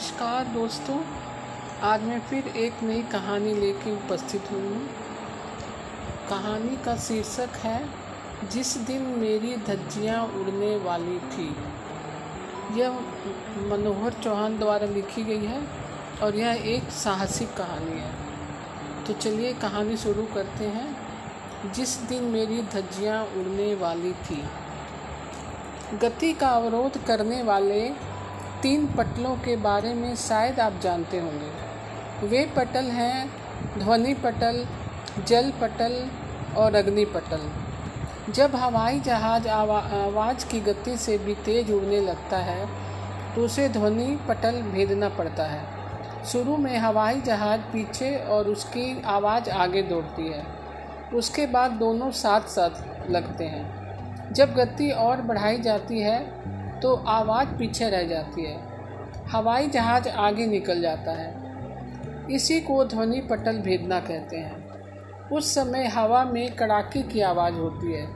नमस्कार दोस्तों, आज मैं फिर एक नई कहानी लेके उपस्थित हुई हूँ। कहानी का शीर्षक है, जिस दिन मेरी धज्जियाँ उड़ने वाली थी। यह मनोहर चौहान द्वारा लिखी गई है और यह एक साहसिक कहानी है। तो चलिए कहानी शुरू करते हैं। जिस दिन मेरी धज्जियाँ उड़ने वाली थी। गति का अवरोध करने वाले तीन पटलों के बारे में शायद आप जानते होंगे। वे पटल हैं ध्वनि पटल जल पटल और अग्नि पटल। जब हवाई जहाज़ आवा, आवाज़ की गति से भी तेज उड़ने लगता है तो उसे ध्वनि पटल भेदना पड़ता है। शुरू में हवाई जहाज़ पीछे और उसकी आवाज़ आगे दौड़ती है। उसके बाद दोनों साथ साथ लगते हैं। जब गति और बढ़ाई जाती है तो आवाज़ पीछे रह जाती है। हवाई जहाज़ आगे निकल जाता है। इसी को ध्वनि पटल भेदना कहते हैं। उस समय हवा में कड़ाके की आवाज़ होती है।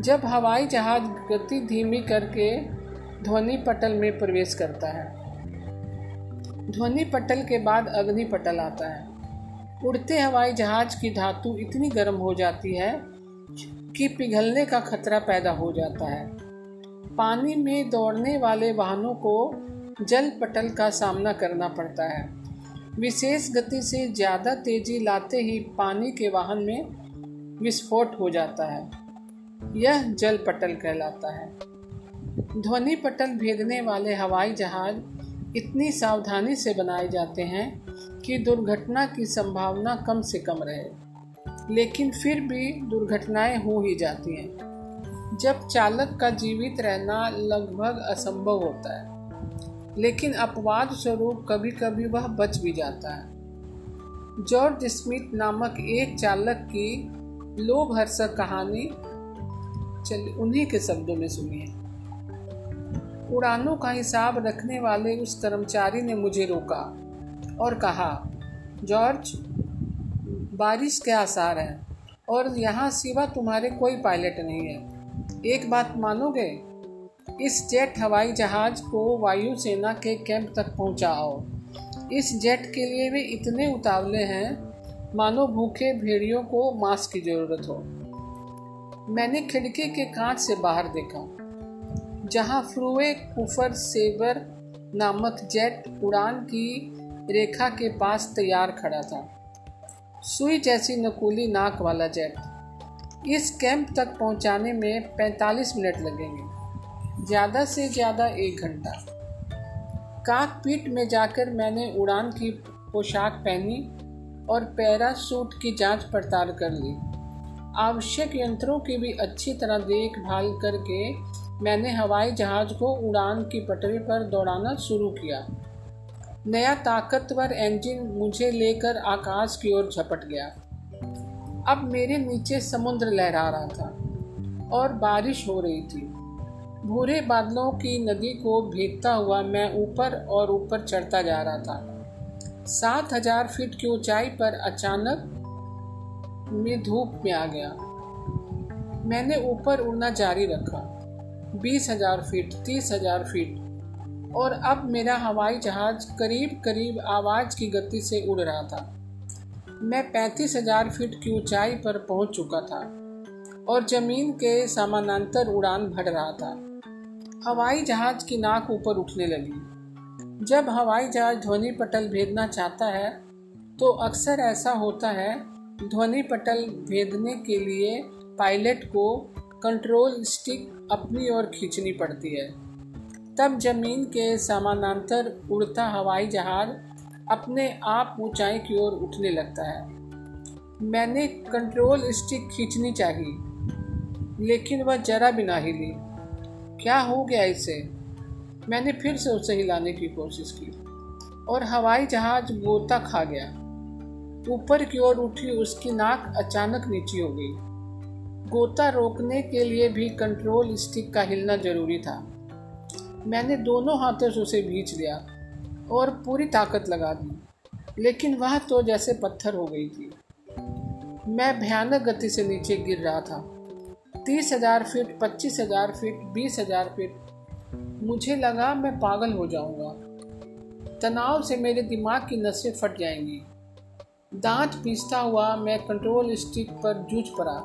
जब हवाई जहाज़ गति धीमी करके ध्वनि पटल में प्रवेश करता है। ध्वनि पटल के बाद अग्नि पटल आता है। उड़ते हवाई जहाज़ की धातु इतनी गर्म हो जाती है कि पिघलने का खतरा पैदा हो जाता है। पानी में दौड़ने वाले वाहनों को जल पटल का सामना करना पड़ता है। विशेष गति से ज़्यादा तेज़ी लाते ही पानी के वाहन में विस्फोट हो जाता है। यह जल पटल कहलाता है। ध्वनि पटल भेदने वाले हवाई जहाज़ इतनी सावधानी से बनाए जाते हैं कि दुर्घटना की संभावना कम से कम रहे, लेकिन फिर भी दुर्घटनाएँ हो ही जाती हैं। जब चालक का जीवित रहना लगभग असंभव होता है, लेकिन अपवाद स्वरूप कभी कभी वह बच भी जाता है। जॉर्ज स्मिथ नामक एक चालक की लोभ लोभहर्षक कहानी चलिए उन्हीं के शब्दों में सुनिए। उड़ानों का हिसाब रखने वाले उस कर्मचारी ने मुझे रोका और कहा, जॉर्ज, बारिश के आसार हैं और यहाँ सिवा तुम्हारे कोई पायलट नहीं है। एक बात मानोगे? इस जेट हवाई जहाज़ को वायुसेना के कैंप तक पहुंचाओ। इस जेट के लिए वे इतने उतावले हैं। मानो भूखे भेड़ियों को मांस की ज़रूरत हो। मैंने खिड़की के कांच से बाहर देखा। जहाँ फ्रूए, कुफर सेवर नामक जेट उड़ान की रेखा के पास तैयार खड़ा था। सुई जैसी नकूली नाक वाला जेट। इस कैंप तक पहुँचाने में 45 मिनट लगेंगे। ज़्यादा से ज़्यादा एक घंटा। काकपीट में जाकर मैंने उड़ान की पोशाक पहनी और पैरासूट की जाँच पड़ताल कर ली। आवश्यक यंत्रों की भी अच्छी तरह देखभाल करके मैंने हवाई जहाज़ को उड़ान की पटरी पर दौड़ाना शुरू किया। नया ताकतवर इंजन मुझे लेकर आकाश की ओर झपट गया। अब मेरे नीचे समुद्र लहरा रहा था और बारिश हो रही थी। भूरे बादलों की नदी को भेदता हुआ मैं ऊपर और ऊपर चढ़ता जा रहा था। सात हज़ार फीट की ऊंचाई पर अचानक मैं धूप में आ गया। मैंने ऊपर उड़ना जारी रखा। बीस हज़ार फीट, तीस हज़ार फीट। और अब मेरा हवाई जहाज़ करीब करीब आवाज़ की गति से उड़ रहा था। मैं पैंतीस हज़ार फीट की ऊंचाई पर पहुँच चुका था और ज़मीन के समानांतर उड़ान भर रहा था। हवाई जहाज़ की नाक ऊपर उठने लगी। जब हवाई जहाज़ ध्वनि पटल भेदना चाहता है तो अक्सर ऐसा होता है, ध्वनि पटल भेदने के लिए पायलट को कंट्रोल स्टिक अपनी ओर खींचनी पड़ती है। तब ज़मीन के समानांतर उड़ता हवाई जहाज़ अपने आप ऊंचाई की ओर उठने लगता है। मैंने कंट्रोल स्टिक खींचनी चाहिए, लेकिन वह जरा भी ना हिली। क्या हो गया इसे? मैंने फिर से उसे हिलाने की कोशिश की और हवाई जहाज़ गोता खा गया। ऊपर की ओर उठी उसकी नाक अचानक नीचे हो गई। गोता रोकने के लिए भी कंट्रोल स्टिक का हिलना ज़रूरी था। मैंने दोनों हाथों से उसे भींच लिया। और पूरी ताकत लगा दी। लेकिन वह तो जैसे पत्थर हो गई थी। मैं भयानक गति से नीचे गिर रहा था। तीस हज़ार फीट, पच्चीस हज़ार फीट, बीस हज़ार फीट। मुझे लगा मैं पागल हो जाऊँगा। तनाव से मेरे दिमाग की नसें फट जाएँगी। दांत पीसता हुआ मैं कंट्रोल स्टिक पर जूझ पड़ा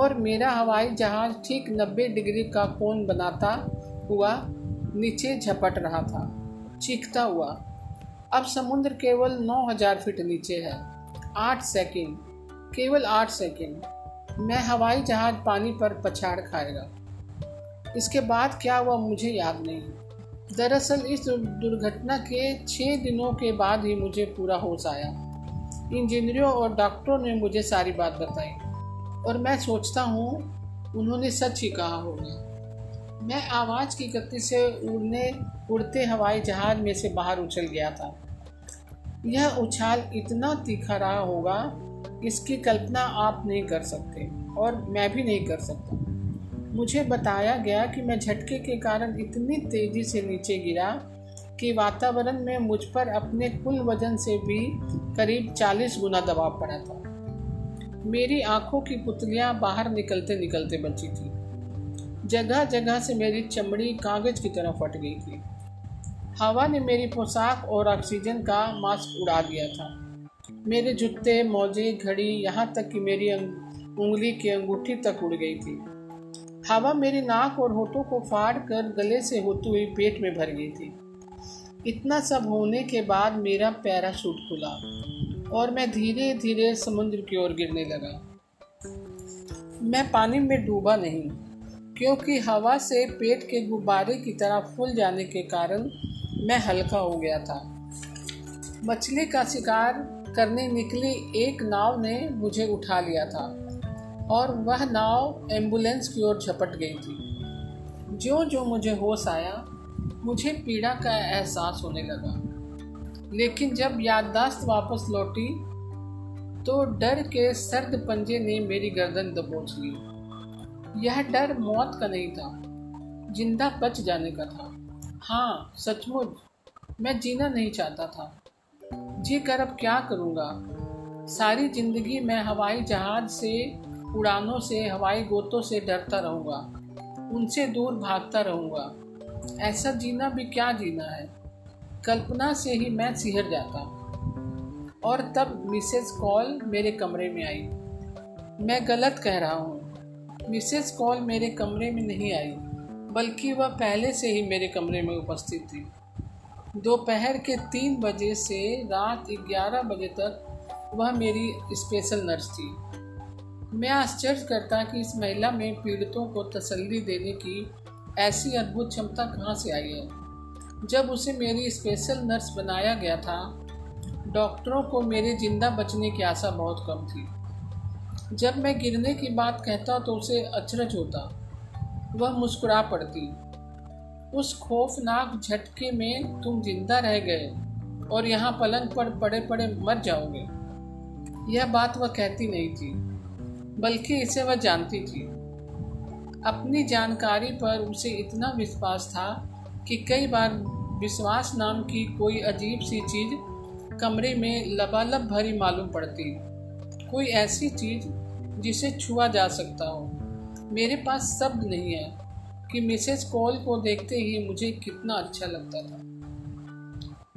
और मेरा हवाई जहाज़ ठीक 90 डिग्री का कोण बनाता हुआ नीचे झपट रहा था। चीखता हुआ। अब समुद्र केवल 9000 फीट नीचे है। आठ सेकेंड। केवल आठ सेकेंड। मैं हवाई जहाज़ पानी पर पछाड़ खाएगा। इसके बाद क्या हुआ मुझे याद नहीं। दरअसल इस दुर्घटना के छः दिनों के बाद ही मुझे पूरा होश आया। इंजीनियरों और डॉक्टरों ने मुझे सारी बात बताई। और मैं सोचता हूँ, उन्होंने सच ही कहा होगा। मैं आवाज़ की गति से उड़ने, उड़ते हवाई जहाज़ में से बाहर उछल गया था। यह उछाल इतना तीखा रहा होगा, इसकी कल्पना आप नहीं कर सकते और मैं भी नहीं कर सकता। मुझे बताया गया कि मैं झटके के कारण इतनी तेज़ी से नीचे गिरा कि वातावरण में मुझ पर अपने कुल वज़न से भी करीब 40 गुना दबाव पड़ा था। मेरी आँखों की पुतलियाँ बाहर निकलते निकलते बची थी। जगह जगह से मेरी चमड़ी कागज़ की तरह फट गई थी। हवा ने मेरी पोशाक और ऑक्सीजन का मास्क उड़ा दिया था। मेरे जूते, मोजे, घड़ी यहाँ तक कि मेरी उंगली की अंगूठी तक उड़ गई थी। हवा मेरी नाक और होठों को फाड़ कर गले से होती हुई पेट में भर गई थी। इतना सब होने के बाद मेरा पैराशूट खुला और मैं धीरे धीरे समुद्र की ओर गिरने लगा। मैं पानी में डूबा नहीं। क्योंकि हवा से पेट के गुब्बारे की तरह फूल जाने के कारण मैं हल्का हो गया था। मछली का शिकार करने निकली एक नाव ने मुझे उठा लिया था और वह नाव एंबुलेंस की ओर झपट गई थी। जो जो मुझे होश आया, मुझे पीड़ा का एहसास होने लगा। लेकिन जब याददाश्त वापस लौटी तो डर के सर्द पंजे ने मेरी गर्दन दबोच ली। यह डर मौत का नहीं था, ज़िंदा बच जाने का था। हाँ सचमुच, मैं जीना नहीं चाहता था। जी कर अब क्या करूँगा? सारी ज़िंदगी मैं हवाई जहाज़ से, उड़ानों से, हवाई गोतों से डरता रहूँगा, उनसे दूर भागता रहूँगा। ऐसा जीना भी क्या जीना है? कल्पना से ही मैं सिहर जाता। और तब मिसेस कॉल मेरे कमरे में आई। मैं गलत कह रहा हूँ। मिसेस कॉल मेरे कमरे में नहीं आई, बल्कि वह पहले से ही मेरे कमरे में उपस्थित थी। दोपहर के तीन बजे से रात ग्यारह बजे तक वह मेरी स्पेशल नर्स थी। मैं आश्चर्य करता कि इस महिला में पीड़ितों को तसल्ली देने की ऐसी अद्भुत क्षमता कहाँ से आई है। जब उसे मेरी स्पेशल नर्स बनाया गया था, डॉक्टरों को मेरे ज़िंदा बचने की आशा बहुत कम थी। जब मैं गिरने की बात कहता तो उसे अचरज होता। वह मुस्कुरा पड़ती। उस खौफनाक झटके में तुम ज़िंदा रह गए और यहाँ पलंग पर पड़े पड़े मर जाओगे। यह बात वह कहती नहीं थी, बल्कि इसे वह जानती थी। अपनी जानकारी पर उसे इतना विश्वास था कि कई बार विश्वास नाम की कोई अजीब सी चीज़ कमरे में लबालब भरी मालूम पड़ती। कोई ऐसी चीज़ जिसे छुआ जा सकता हो। मेरे पास शब्द नहीं है कि मिसेस कॉल को देखते ही मुझे कितना अच्छा लगता था।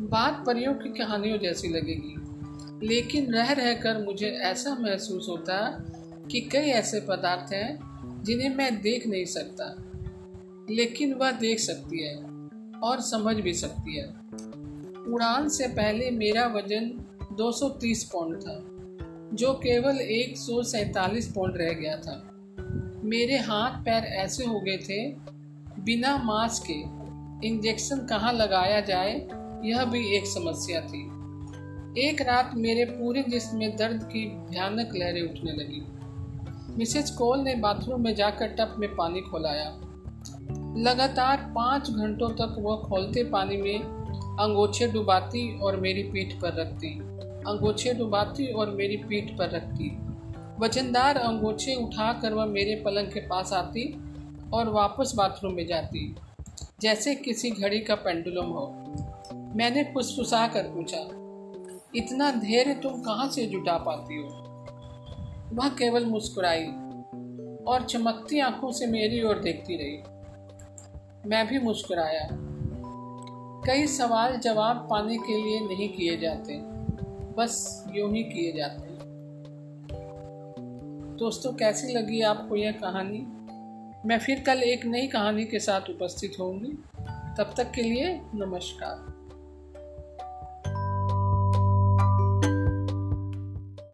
बात परियों की कहानियों जैसी लगेगी, लेकिन रह रहकर मुझे ऐसा महसूस होता कि कई ऐसे पदार्थ हैं जिन्हें मैं देख नहीं सकता, लेकिन वह देख सकती है और समझ भी सकती है। उड़ान से पहले मेरा वज़न 230 पाउंड था। जो केवल एक सौ सैतालीस पाउंड रह गया था। मेरे हाथ पैर ऐसे हो गए थे, बिना मास्क के, इंजेक्शन कहाँ लगाया जाए, यह भी एक समस्या थी। एक रात मेरे पूरे जिस्म में दर्द की भयानक लहरें उठने लगी। मिसेज कोल ने बाथरूम में जाकर टप में पानी खोलाया। लगातार पाँच घंटों तक वह खोलते पानी में अंगोछे डुबाती और मेरी पीठ पर रखती। अंगोछे डुबाती और मेरी पीठ पर रखती। वजनदार अंगोछे उठाकर वह मेरे पलंग के पास आती और वापस बाथरूम में जाती, जैसे किसी घड़ी का पेंडुलम हो। मैंने फुसफुसा कर पूछा, इतना धैर्य तुम कहाँ से जुटा पाती हो? वह केवल मुस्कुराई और चमकती आँखों से मेरी ओर देखती रही। मैं भी मुस्कुराया। कई सवाल जवाब पाने के लिए नहीं किए जाते। बस यूँ ही किए जाते हैं। दोस्तों, कैसी लगी आपको यह कहानी? मैं फिर कल एक नई कहानी के साथ उपस्थित होंगी तब तक के लिए नमस्कार।